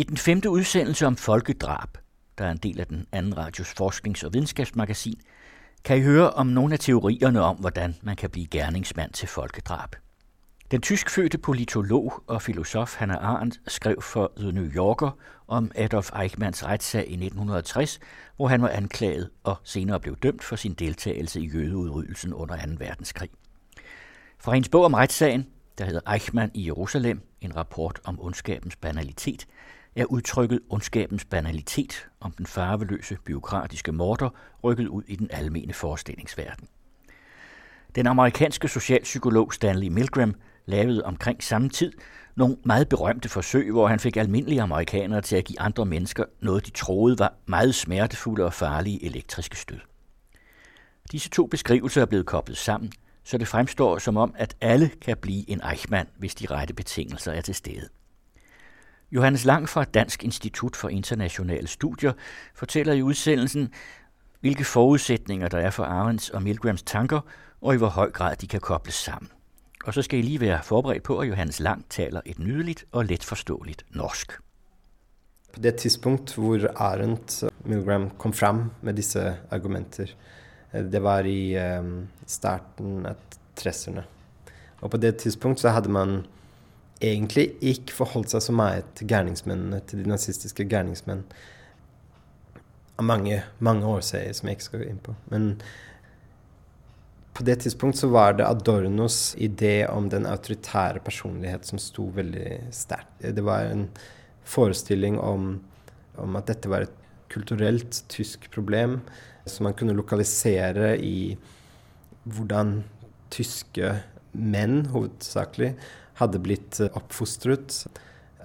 I den femte udsendelse om folkedrab, der er en del af den anden radios forsknings- og videnskabsmagasin, kan I høre om nogle af teorierne om, hvordan man kan blive gerningsmand til folkedrab. Den tyskfødte politolog og filosof Hannah Arendt skrev for The New Yorker om Adolf Eichmanns retssag i 1960, hvor han var anklaget og senere blev dømt for sin deltagelse i jødeudrydelsen under 2. verdenskrig. Fra hendes bog om retssagen, der hedder Eichmann i Jerusalem, en rapport om ondskabens banalitet, er udtrykket ondskabens banalitet om den farveløse byråkratiske morder rykket ud i den almene forestillingsverden. Den amerikanske socialpsykolog Stanley Milgram lavede omkring samme tid nogle meget berømte forsøg, hvor han fik almindelige amerikanere til at give andre mennesker noget, de troede var meget smertefulde og farlige elektriske stød. Disse to beskrivelser er blevet koblet sammen, så det fremstår som om, at alle kan blive en Eichmann, hvis de rette betingelser er til stede. Johannes Lang fra Dansk Institut for Internationale Studier fortæller i udsendelsen, hvilke forudsætninger der er for Arends og Milgrams tanker, og i hvor høj grad de kan kobles sammen. Og så skal I lige være forberedt på, at Johannes Lang taler et nydeligt og let forståeligt norsk. På det tidspunkt hvor Arendt og Milgram kom frem med disse argumenter, eh, det var i um, starten av 60'erne. Og på det tidspunkt så hadde man egentlig ikke forholdt seg så mye til gærningsmennene, til de nazistiske gærningsmenn. Av mange, mange årsaker som jeg ikke skal gå inn på. Men på det tidspunkt så var det Adornos idé om den autoritære personlighet som sto veldig sterkt. Det var en forestilling om, om, at dette var et kulturelt tysk problem som man kunne lokalisere i hvordan tyske menn hovedsakelig hadde blitt oppfostret.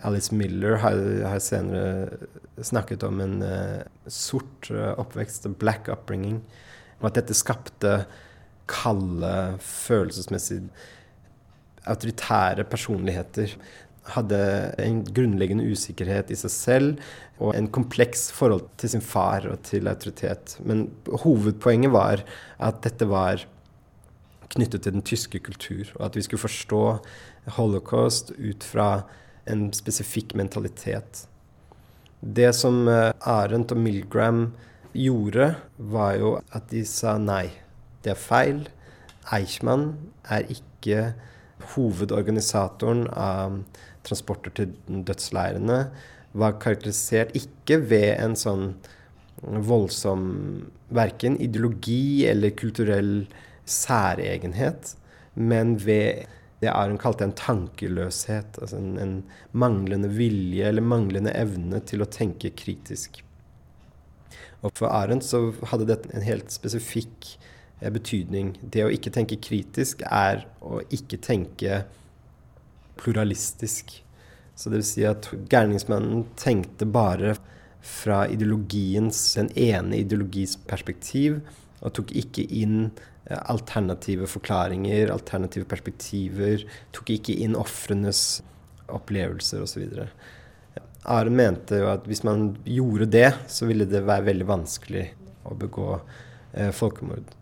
Alice Miller har, har senere snakket om en uh, sort uh, oppvekst, black upbringing, og at dette skapte kalde, følelsesmessig autoritære personligheter hadde en grunnleggende usikkerhet i seg selv og en kompleks forhold til sin far og til autoritet. Men hovedpoenget var at dette var knyttet til den tyske kultur, og at vi skulle forstå holocaust ut fra en spesifikk mentalitet. Det som eh, Arendt og Milgram gjorde, var jo at de sa nei. Det er feil. Eichmann er ikke hovedorganisatoren av transporter til dødsleirene. Var karakterisert ikke ved en sånn voldsom verken ideologi eller kulturell særegenhet, men ved det Aron kalte en tankeløshet. Altså en, en manglende vilje eller manglende evne til å tenke kritisk. Og for Arendt så hadde dette en helt spesifikk Eh, betydning. Det å ikke tenke kritisk er å ikke tenke pluralistisk. Så det vil si at gærningsmannen tenkte bare fra ideologiens, den ene ideologis perspektiv, og tok ikke inn alternative forklaringer, alternative perspektiver. Tok ikke inn ofrenes opplevelser osv. Aren mente jo at hvis man gjorde det, så ville det være veldig vanskelig å begå eh, folkemord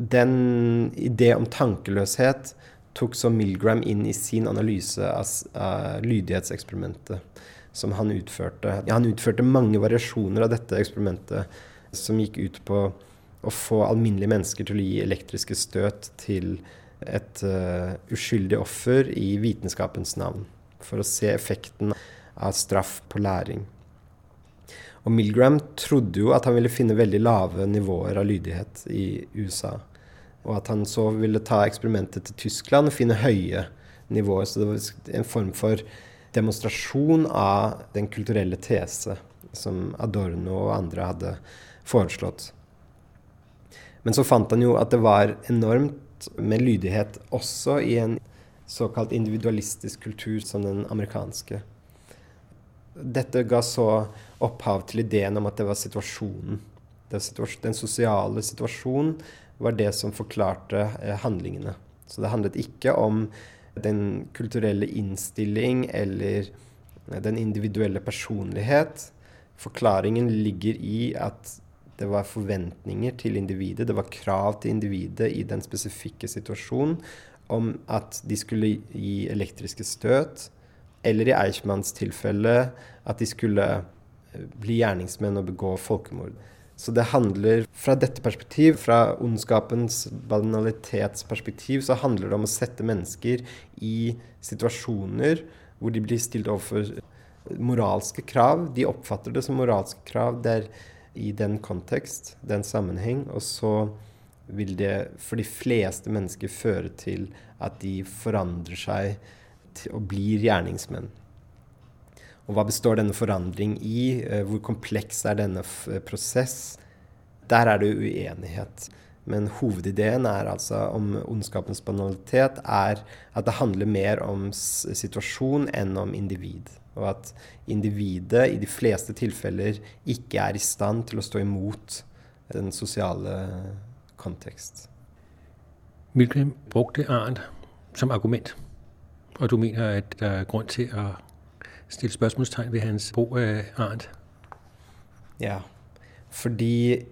den idé om tankeløshet tok så Milgram inn i sin analyse av, av lydighetseksperimentet som han utførte. Ja, han utførte mange variasjoner av dette eksperimentet som gikk ut på å få alminnelige mennesker til å gi elektriske støt til et uh, uskyldig offer i vitenskapens navn, for å se effekten av straff på læring. Og Milgram trodde jo at han ville finne veldig lave nivåer av lydighet i USA. Og at han så ville ta eksperimentet til Tyskland og finne høye nivåer. Så det var en form for demonstrasjon av den kulturelle tese som Adorno og andre hadde foreslått. Men så fant han jo at det var enormt med lydighet også i en såkalt individualistisk kultur som den amerikanske. Dette ga så opphav til ideen om at det var situasjonen. Den sosiale situasjonen var det som forklarte eh, handlingene. Så det handlet ikke om den kulturelle innstilling eller eh, den individuelle personlighet. Forklaringen ligger i at det var forventninger til individet, det var krav til individet i den spesifikke situasjonen om at de skulle gi elektriske støt eller i Eichmanns tilfelle at de skulle eh, bli gjerningsmenn og begå folkemord. Så det handler fra dette perspektiv, fra ondskapens banalitetsperspektiv, så handler det om å sette mennesker i situasjoner hvor de blir stilt overfor moralske krav. De oppfatter det som moralske krav der i den kontekst, den sammenheng, og så vil det for de fleste mennesker føre til at de forandrer seg og blir gjerningsmenn. Og hva består denne forandring i? Eh, hvor kompleks er denne prosess? Der er det uenighet. Men hovedideen er altså om ondskapens banalitet er at det handler mer om situasjon enn om individ. Og at individet i de fleste tilfeller ikke er i stand til å stå imot den sosiale kontekst. Milgram brukte Arnt som argument, og du mener at det er grunn til å stille spørsmålstegn ved hans bruk av Arnt? Ja, fordi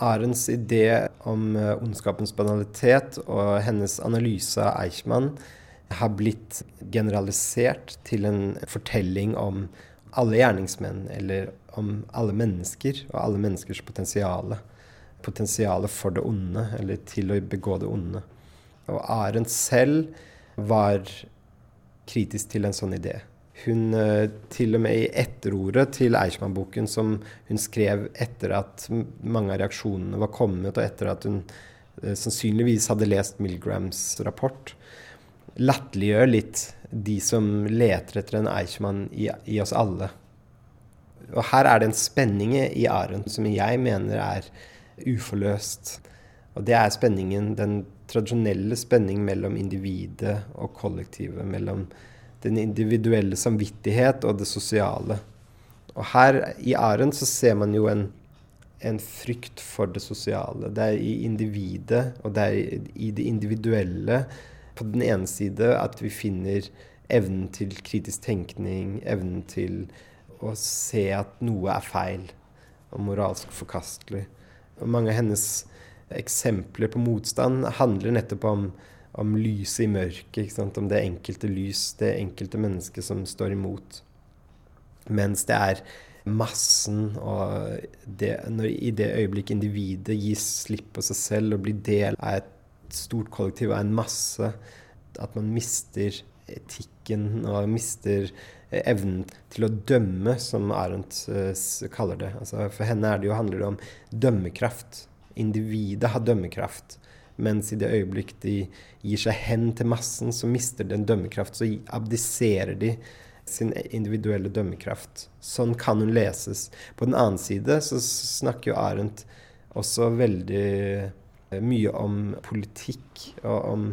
Arendts idé om eh, ondskapens banalitet og hennes analyse av Eichmann har blitt generalisert til en fortelling om alle gjerningsmenn, eller om alle mennesker og alle menneskers potensiale. Potensialet for det onde, eller til å begå det onde. Og Arendt selv var kritisk til en sånn idé. Hun eh, til og med i etterordet til Eichmann-boken, som hun skrev etter at mange av reaksjonene var kommet, og etter at hun eh, sannsynligvis hadde lest Milgrams rapport, latterliggjør litt de som leter etter en Eichmann i, i, oss alle. Og her er det en spenning i Arendt som jeg mener er uforløst. Og det er spenningen, den tradisjonelle spenning mellom individet og kollektivet. Mellom den individuelle samvittighet og det sosiale. Og her i Arendt så ser man jo en, en frykt for det sosiale. Det er i individet og det er i det individuelle på den ene side at vi finner evnen til kritisk tenkning, evnen til å se at noe er feil og moralsk forkastelig. Og mange av hennes eksempler på motstand handler nettopp om om lyset i mørket, om det enkelte lys, det enkelte mennesket som står imot. Mens det er massen, og det, når, i det øyeblikk individet gir slipp på seg selv og blir del av et stort kollektiv, av en masse, at man mister etikken og mister evnen til å dømme, som Arendt uh, kaller det. Altså, for henne det jo, handler det om dømmekraft. Individet har dømmekraft. Mens i det øyeblikk de gir seg hen til massen, så mister den en dømmekraft. Så abdiserer de sin individuelle dømmekraft. Sånn kan hun leses. På den annen side så snakker jo Arendt også veldig eh, mye om politikk og om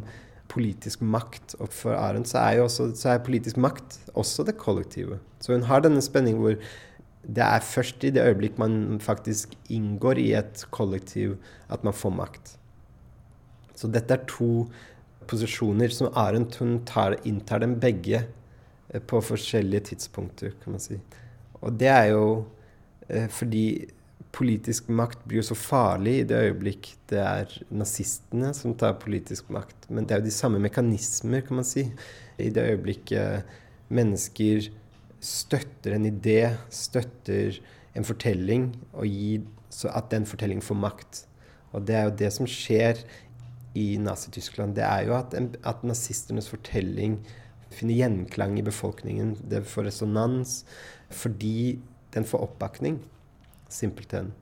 politisk makt. Og for Arendt så er jo også, så er politisk makt også det kollektive. Så hun har denne spenningen hvor det er først i det øyeblikk man faktisk inngår i et kollektiv, at man får makt. Så dette er to posisjoner som Arendt hun tar, inntar dem begge eh, på forskjellige tidspunkter, kan man si. Og det er jo eh, fordi politisk makt blir jo så farlig i det øyeblikk det er nazistene som tar politisk makt. Men det er jo de samme mekanismer, kan man si. I det øyeblikket mennesker støtter en idé, støtter en fortelling, og gir så at den fortellingen får makt. Og det er jo det som skjer i Nazi-Tyskland, det er jo at, at, nazistenes fortelling finner gjenklang i befolkningen. Det får resonans fordi den får oppbakning, simpelthen.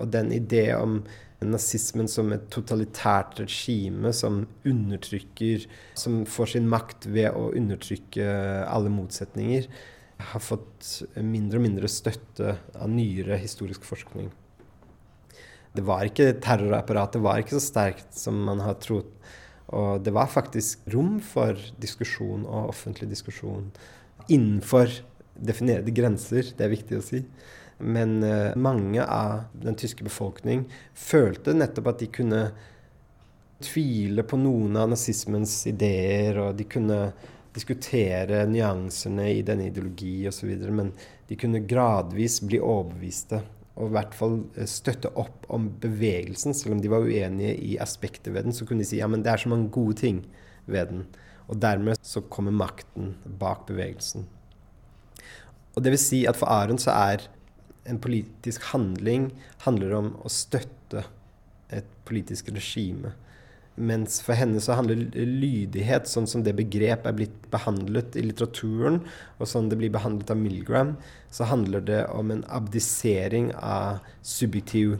Og den idé om nazismen som et totalitært regime som undertrykker Som får sin makt ved å undertrykke alle motsetninger, har fått mindre og mindre støtte av nyere historisk forskning det var ikke Terrorapparatet var ikke så sterkt som man har trodd. Og det var faktisk rom for diskusjon og offentlig diskusjon innenfor definerede grenser. Det er viktig å si. Men uh, mange av den tyske befolkning følte nettopp at de kunne tvile på noen av nazismens ideer, og de kunne diskutere nyansene i denne ideologi osv. Men de kunne gradvis bli overbeviste og i hvert fall eh, støtte opp om bevegelsen. Selv om de var uenige i aspektet ved den, så kunne de si ja, men det er så mange gode ting ved den. Og dermed så kommer makten bak bevegelsen. Og det vil si at for Aron så er en politisk handling handler om å støtte et politisk regime. Mens for henne så handler lydighet, sånn som det begrep er blitt behandlet i litteraturen, og sånn det blir behandlet av Milgram, så handler det om en abdisering av subjektiv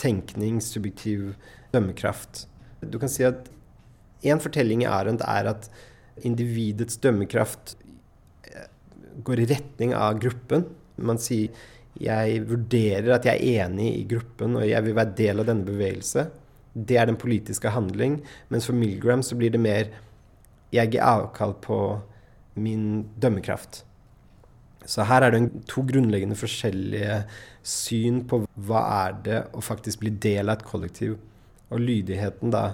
tenkning, subjektiv dømmekraft. Du kan si at en fortelling i Arendt er at individets dømmekraft går i retning av gruppen. Man sier jeg vurderer at jeg er enig i gruppen, og jeg vil være del av denne bevegelse. Det er den politiske handling. Mens for Milgram så blir det mer jeg gir avkall på min dømmekraft. Så her er det to grunnleggende forskjellige syn på hva er det å faktisk bli del av et kollektiv. Og lydigheten da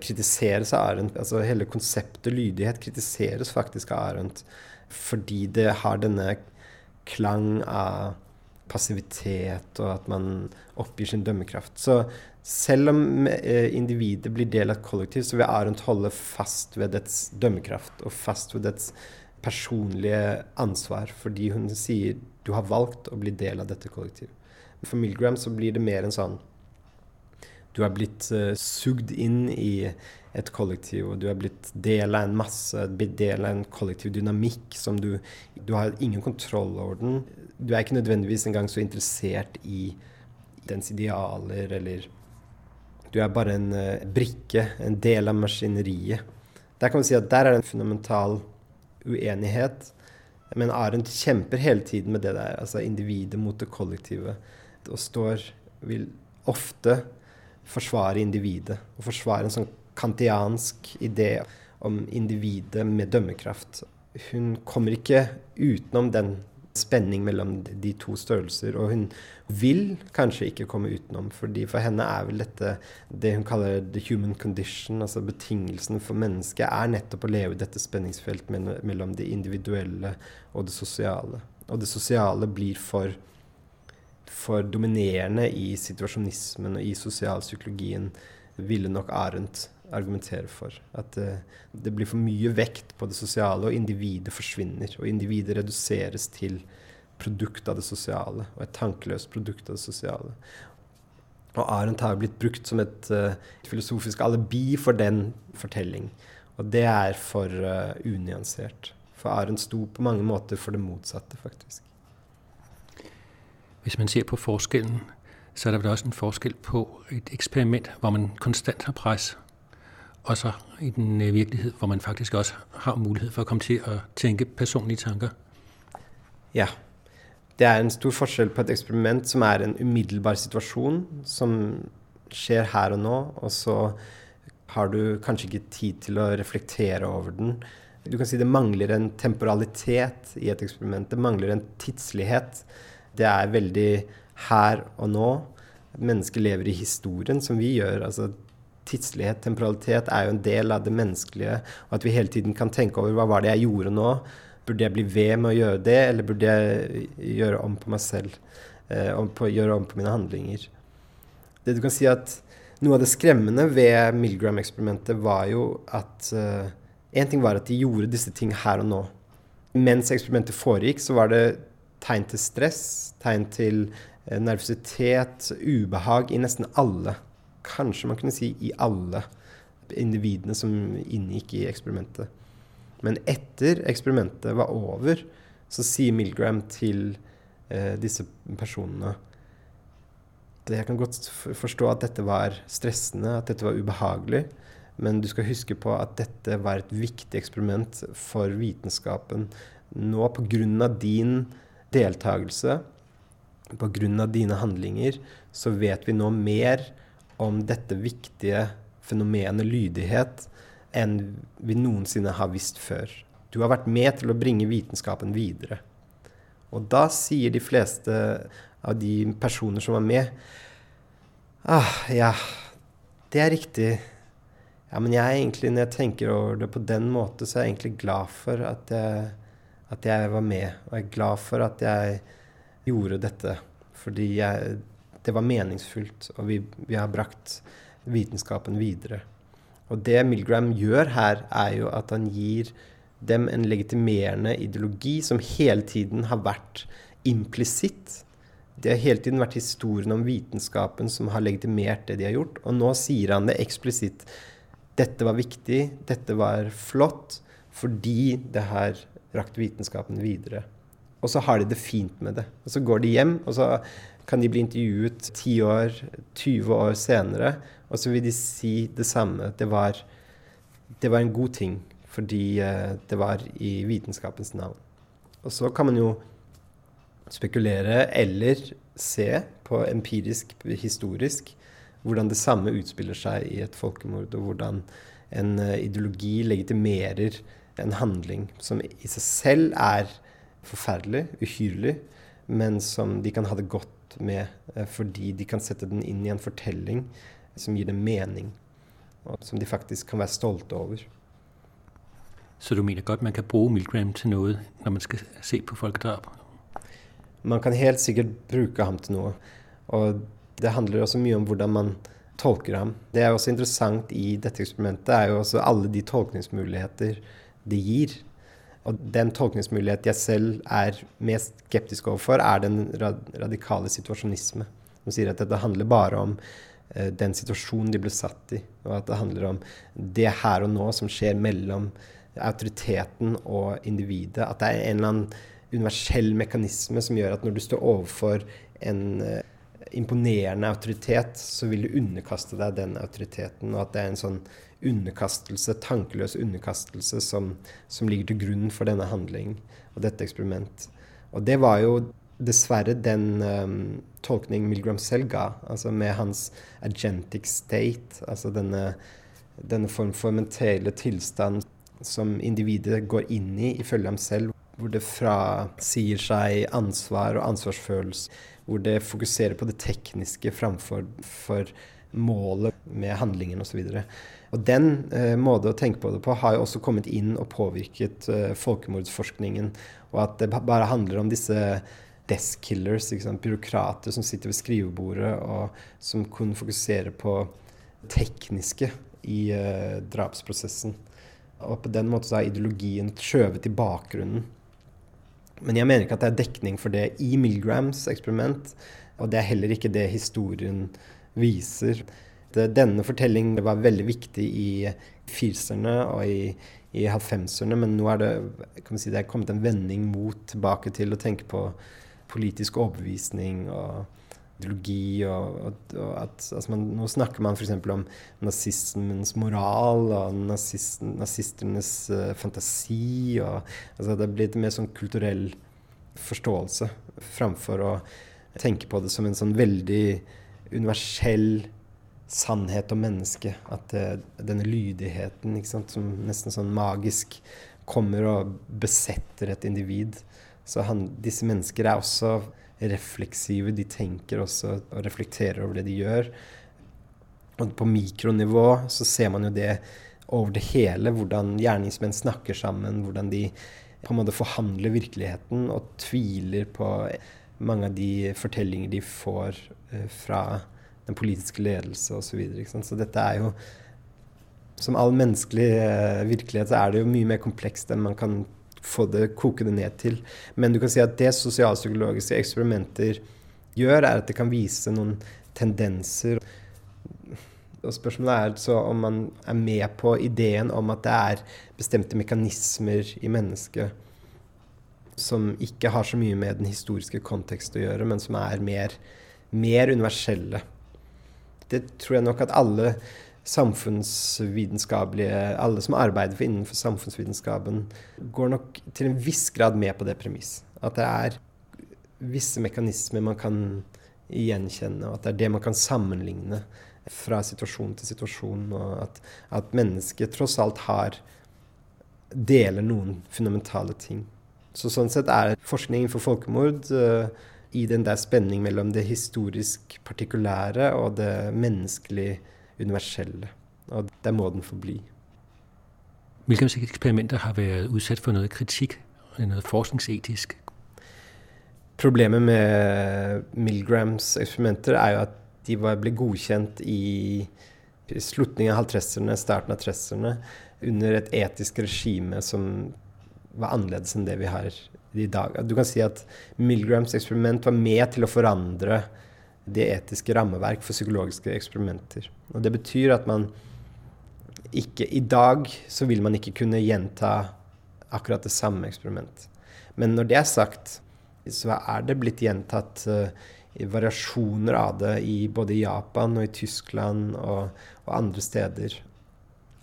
kritiseres av Arendt. Altså hele konseptet lydighet kritiseres faktisk av Arendt fordi det har denne klang av passivitet, og at man oppgir sin dømmekraft. Så selv om eh, individet blir del av et kollektiv, så vil Arendt holde fast ved dets dømmekraft og fast ved dets personlige ansvar, fordi hun sier du har valgt å bli del av dette kollektivet. For Milgram så blir det mer en sånn Du har blitt uh, sugd inn i et kollektiv, og du har blitt del av en masse, blitt del av en kollektiv dynamikk som du Du har ingen kontroll over den. Du er ikke nødvendigvis engang så interessert i dens idealer eller du er bare en uh, brikke, en del av maskineriet. Der kan vi si at der er det en fundamental uenighet. Men Arendt kjemper hele tiden med det der, altså individet mot det kollektive. Og står, vil ofte forsvare individet. Og forsvare en sånn kantiansk idé om individet med dømmekraft. Hun kommer ikke utenom den spenning mellom de to størrelser. Og hun vil kanskje ikke komme utenom, fordi for henne er vel dette det hun kaller the human condition, altså betingelsen for mennesket, er nettopp å leve i dette spenningsfeltet mellom det individuelle og det sosiale. Og det sosiale blir for, for dominerende i situasjonismen og i sosialpsykologien, ville nok Arendt argumentere for. At det, det, blir for mye vekt på det sosiale, og individet forsvinner. Og individet reduseres til produkt av det sosiale, og et tankeløst produkt av det sosiale. Og Arendt har blitt brukt som et uh, filosofisk alibi for den fortelling. Og det er for uh, unyansert. For Arendt sto på mange måter for det motsatte, faktisk. Hvis man ser på forskellen, så er det vel også en forskel på et eksperiment hvor man konstant har press og så i den virkelighet hvor man faktisk også har mulighet for å komme til å tenke personlige tanker. Ja. Det er en stor forskjell på et eksperiment som er en umiddelbar situasjon, som skjer her og nå, og så har du kanskje ikke tid til å reflektere over den. Du kan si det mangler en temporalitet i et eksperiment. Det mangler en tidslighet. Det er veldig her og nå. Mennesket lever i historien, som vi gjør. altså tidslighet, temporalitet, er jo en del av det menneskelige. Og at vi hele tiden kan tenke over hva var det jeg gjorde nå? Burde jeg bli ved med å gjøre det, eller burde jeg gjøre om på meg selv? Eh, om på, gjøre om på mine handlinger? Det du kan si at Noe av det skremmende ved Milgram-eksperimentet var jo at Én En ting var at de gjorde disse ting her og nå. Mens eksperimentet foregikk, så var det tegn til stress, tegn til uh, nervøsitet, ubehag i nesten alle kanskje man kunne si i alle individene som inngikk i eksperimentet. Men etter eksperimentet var over, så sier Milgram til eh, disse personene Jeg kan godt forstå at dette var stressende, at dette var ubehagelig, men du skal huske på at dette var et viktig eksperiment for vitenskapen. Nå, pga. din deltakelse, pga. dine handlinger, så vet vi nå mer om dette viktige fenomenet lydighet enn vi noensinne har visst før. Du har vært med til å bringe vitenskapen videre. Og da sier de fleste av de personer som var med Ah, ja, det er riktig. Ja, men jeg er egentlig, når jeg tenker over det på den måten, så er jeg egentlig glad for at jeg, at jeg var med. Og er glad for at jeg gjorde dette. Fordi jeg, det var meningsfullt, og vi, vi, har brakt vitenskapen videre. Og det Milgram gjør her, er jo at han gir dem en legitimerende ideologi som hele tiden har vært implisitt. Det har hele tiden vært historien om vitenskapen som har legitimert det de har gjort. Og nå sier han det eksplisitt. Dette var viktig, dette var flott, fordi det har rakt vitenskapen videre. Og så har de det fint med det. Og så går de hjem, og så kan de bli intervjuet 10 år, 20 år senere, og så vil de si det samme. Det var, det var en god ting fordi eh, det var i vitenskapens navn. Og så kan man jo spekulere eller se på empirisk, historisk, hvordan det samme utspiller seg i et folkemord, og hvordan en eh, ideologi legitimerer en handling som i seg selv er forferdelig, uhyrlig, men som de kan ha det godt med eh, fordi de kan sette den inn i en fortelling som gir dem mening, og som de faktisk kan være stolte over. Så du mener godt man kan bruke Milgram til noe når man skal se på folkedrap? Man kan helt sikkert bruke ham til noe. Og det handler også mye om hvordan man tolker ham. Det er også interessant i dette eksperimentet, er jo også alle de tolkningsmuligheter det gir. Og den tolkningsmulighet jeg selv er mest skeptisk overfor, er den radikale situasjonisme. Som sier at dette handler bare om eh, den situasjonen de ble satt i, og at det handler om det her og nå som skjer mellom autoriteten og individet. At det er en eller annen universell mekanisme som gjør at når du står overfor en eh, imponerende autoritet, så vil du underkaste deg den autoriteten. Og at det er en sånn underkastelse, tankeløs underkastelse, som, som ligger til grunn for denne handling og dette eksperiment. Og det var jo dessverre den um, tolkning Milgram selv ga, altså med hans agentic state, altså denne, denne form for mentale tilstand som individet går inn i ifølge ham selv, hvor det frasier seg ansvar og ansvarsfølelse, hvor det fokuserer på det tekniske framfor for målet med handlingen osv. Og, den eh, måten å tenke på det på har jo også kommet inn og påvirket eh, folkemordsforskningen. Og at det bare handler om disse desk killers, byråkrater som sitter ved skrivebordet og som kun fokuserer på tekniske i eh, drapsprosessen. Og på den måten så er ideologien skjøvet i bakgrunnen. Men jeg mener ikke at det er dekning for det i Milgrams eksperiment, og det er heller ikke det historien viser. Det, denne fortellingen var veldig viktig i firserne og i, i halvfemserne, men nå er det, si, det er kommet en vending mot tilbake til å tenke på politisk overbevisning og ideologi. Og, og, og at, altså man, nå snakker man f.eks. om nazismens moral og nazist, nazistenes uh, fantasi. Og, altså det er blitt mer sånn kulturell forståelse framfor å tenke på det som en sånn veldig universell sannhet om mennesket. At uh, denne lydigheten sant, som nesten sånn magisk kommer og besetter et individ. Så han, disse mennesker er også refleksive. De tenker også og reflekterer over det de gjør. Og på mikronivå så ser man jo det over det hele, hvordan gjerningsmenn snakker sammen, hvordan de på en måte forhandler virkeligheten og tviler på mange av de fortellinger de får uh, fra den politiske ledelse osv. Så, videre, så dette er jo Som all menneskelig uh, virkelighet så er det jo mye mer komplekst enn man kan få det, koke det ned til. Men du kan si at det sosialpsykologiske eksperimenter gjør, er at det kan vise noen tendenser. Og spørsmålet er så om man er med på ideen om at det er bestemte mekanismer i mennesket som ikke har så mye med den historiske kontekst å gjøre, men som er mer, mer universelle. Det tror jeg nok at alle samfunnsvitenskapelige Alle som arbeider innenfor samfunnsvitenskapen, går nok til en viss grad med på det premiss. At det er visse mekanismer man kan gjenkjenne, og at det er det man kan sammenligne fra situasjon til situasjon, og at, at mennesket tross alt har deler noen fundamentale ting. Så sånn sett er forskning for folkemord uh, i den der spenning mellom det historisk partikulære og det menneskelig universelle. Og der må den forbli. Hvilke eksperimenter har vært utsatt for noe kritikk, noe forskningsetisk? Problemet med Milgrams eksperimenter er jo at de ble godkjent i slutningen av 50-erne, starten av 30-erne, under et etisk regime som var annerledes enn det vi har i dag. Du kan si at Milgrams eksperiment var med til å forandre det etiske rammeverk for psykologiske eksperimenter. Og det betyr at man ikke I dag så vil man ikke kunne gjenta akkurat det samme eksperiment. Men når det er sagt, så er det blitt gjentatt uh, variasjoner av det i både Japan og i Tyskland og, og andre steder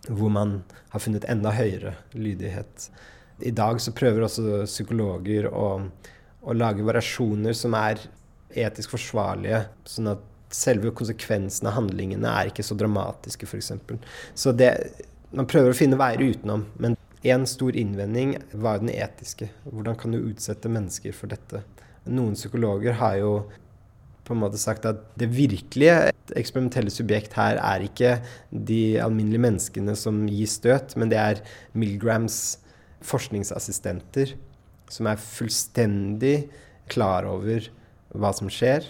hvor man har funnet enda høyere lydighet. I dag så prøver også psykologer å, å lage variasjoner som er etisk forsvarlige, sånn at selve konsekvensen av handlingene er ikke så dramatiske, f.eks. Så det, man prøver å finne veier utenom. Men én stor innvending var den etiske. Hvordan kan du utsette mennesker for dette? Noen psykologer har jo på en måte sagt at det virkelige eksperimentelle subjekt her er ikke de alminnelige menneskene som gir støt, men det er Milgrams forskningsassistenter som er fullstendig klar over hva som skjer,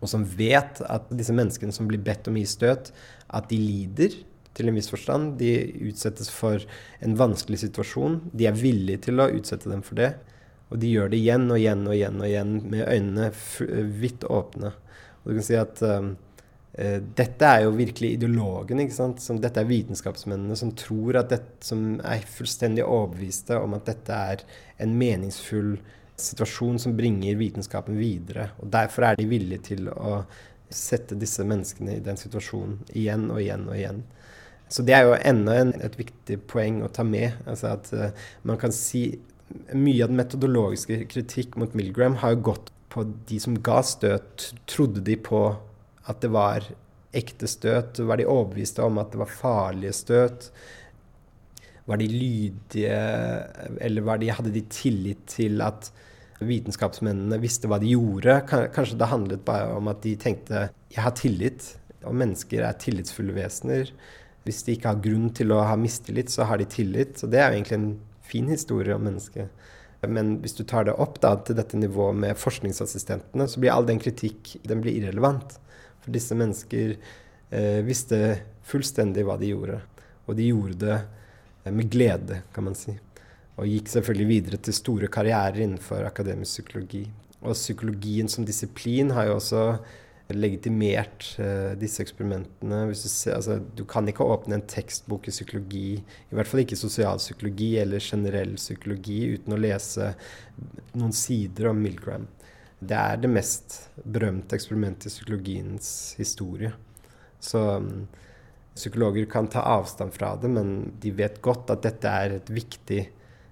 og som vet at disse menneskene som blir bedt om å gi støt, at de lider til en viss forstand. De utsettes for en vanskelig situasjon. De er villige til å utsette dem for det. Og de gjør det igjen og igjen og igjen og igjen med øynene vidt åpne. Og du kan si at um, dette er jo virkelig ideologen. ikke sant? Som, dette er vitenskapsmennene som tror at dette, som er fullstendig overbeviste om at dette er en meningsfull situasjon som bringer vitenskapen videre. Og Derfor er de villige til å sette disse menneskene i den situasjonen igjen og igjen og igjen. Så det er jo enda en, et viktig poeng å ta med. altså At uh, man kan si mye av den metodologiske kritikk mot Milgram har jo gått på de som ga støt. Trodde de på at det var ekte støt? Var de overbeviste om at det var farlige støt? Var de lydige, eller de, hadde de tillit til at vitenskapsmennene visste hva de gjorde? Kanskje det handlet bare om at de tenkte jeg har tillit, og mennesker er tillitsfulle vesener. Hvis de ikke har grunn til å ha mistillit, så har de tillit. Så det er jo egentlig en fin historie om mennesket. Men hvis du tar det opp da, til dette nivået med forskningsassistentene, så blir all den kritikk den blir irrelevant. For disse mennesker eh, visste fullstendig hva de gjorde. Og de gjorde det eh, med glede, kan man si. Og gikk selvfølgelig videre til store karrierer innenfor akademisk psykologi. Og psykologien som disiplin har jo også legitimert eh, disse eksperimentene. Du, ser, altså, du, kan ikke åpne en tekstbok i psykologi, i hvert fall ikke sosialpsykologi eller generell psykologi, uten å lese noen sider om Milgram. Det er det mest berømte eksperimentet i psykologiens historie. Så um, psykologer kan ta avstand fra det, men de vet godt at dette er et viktig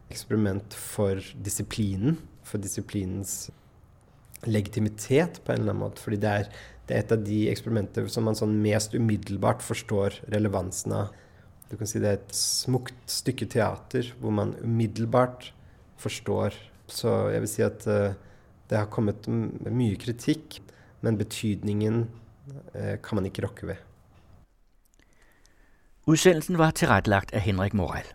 eksperiment for disiplinen, for disiplinens legitimitet på en eller annen måte. Fordi det er, det er et av de eksperimenter som man sånn mest umiddelbart forstår relevansen av. Du kan si det er et smukt stykke teater hvor man umiddelbart forstår. Så jeg vil si at uh, det har kommet mye kritikk, men betydningen eh, kan man ikke rokke ved. Udsendelsen var tilrettelagt av Henrik Morell.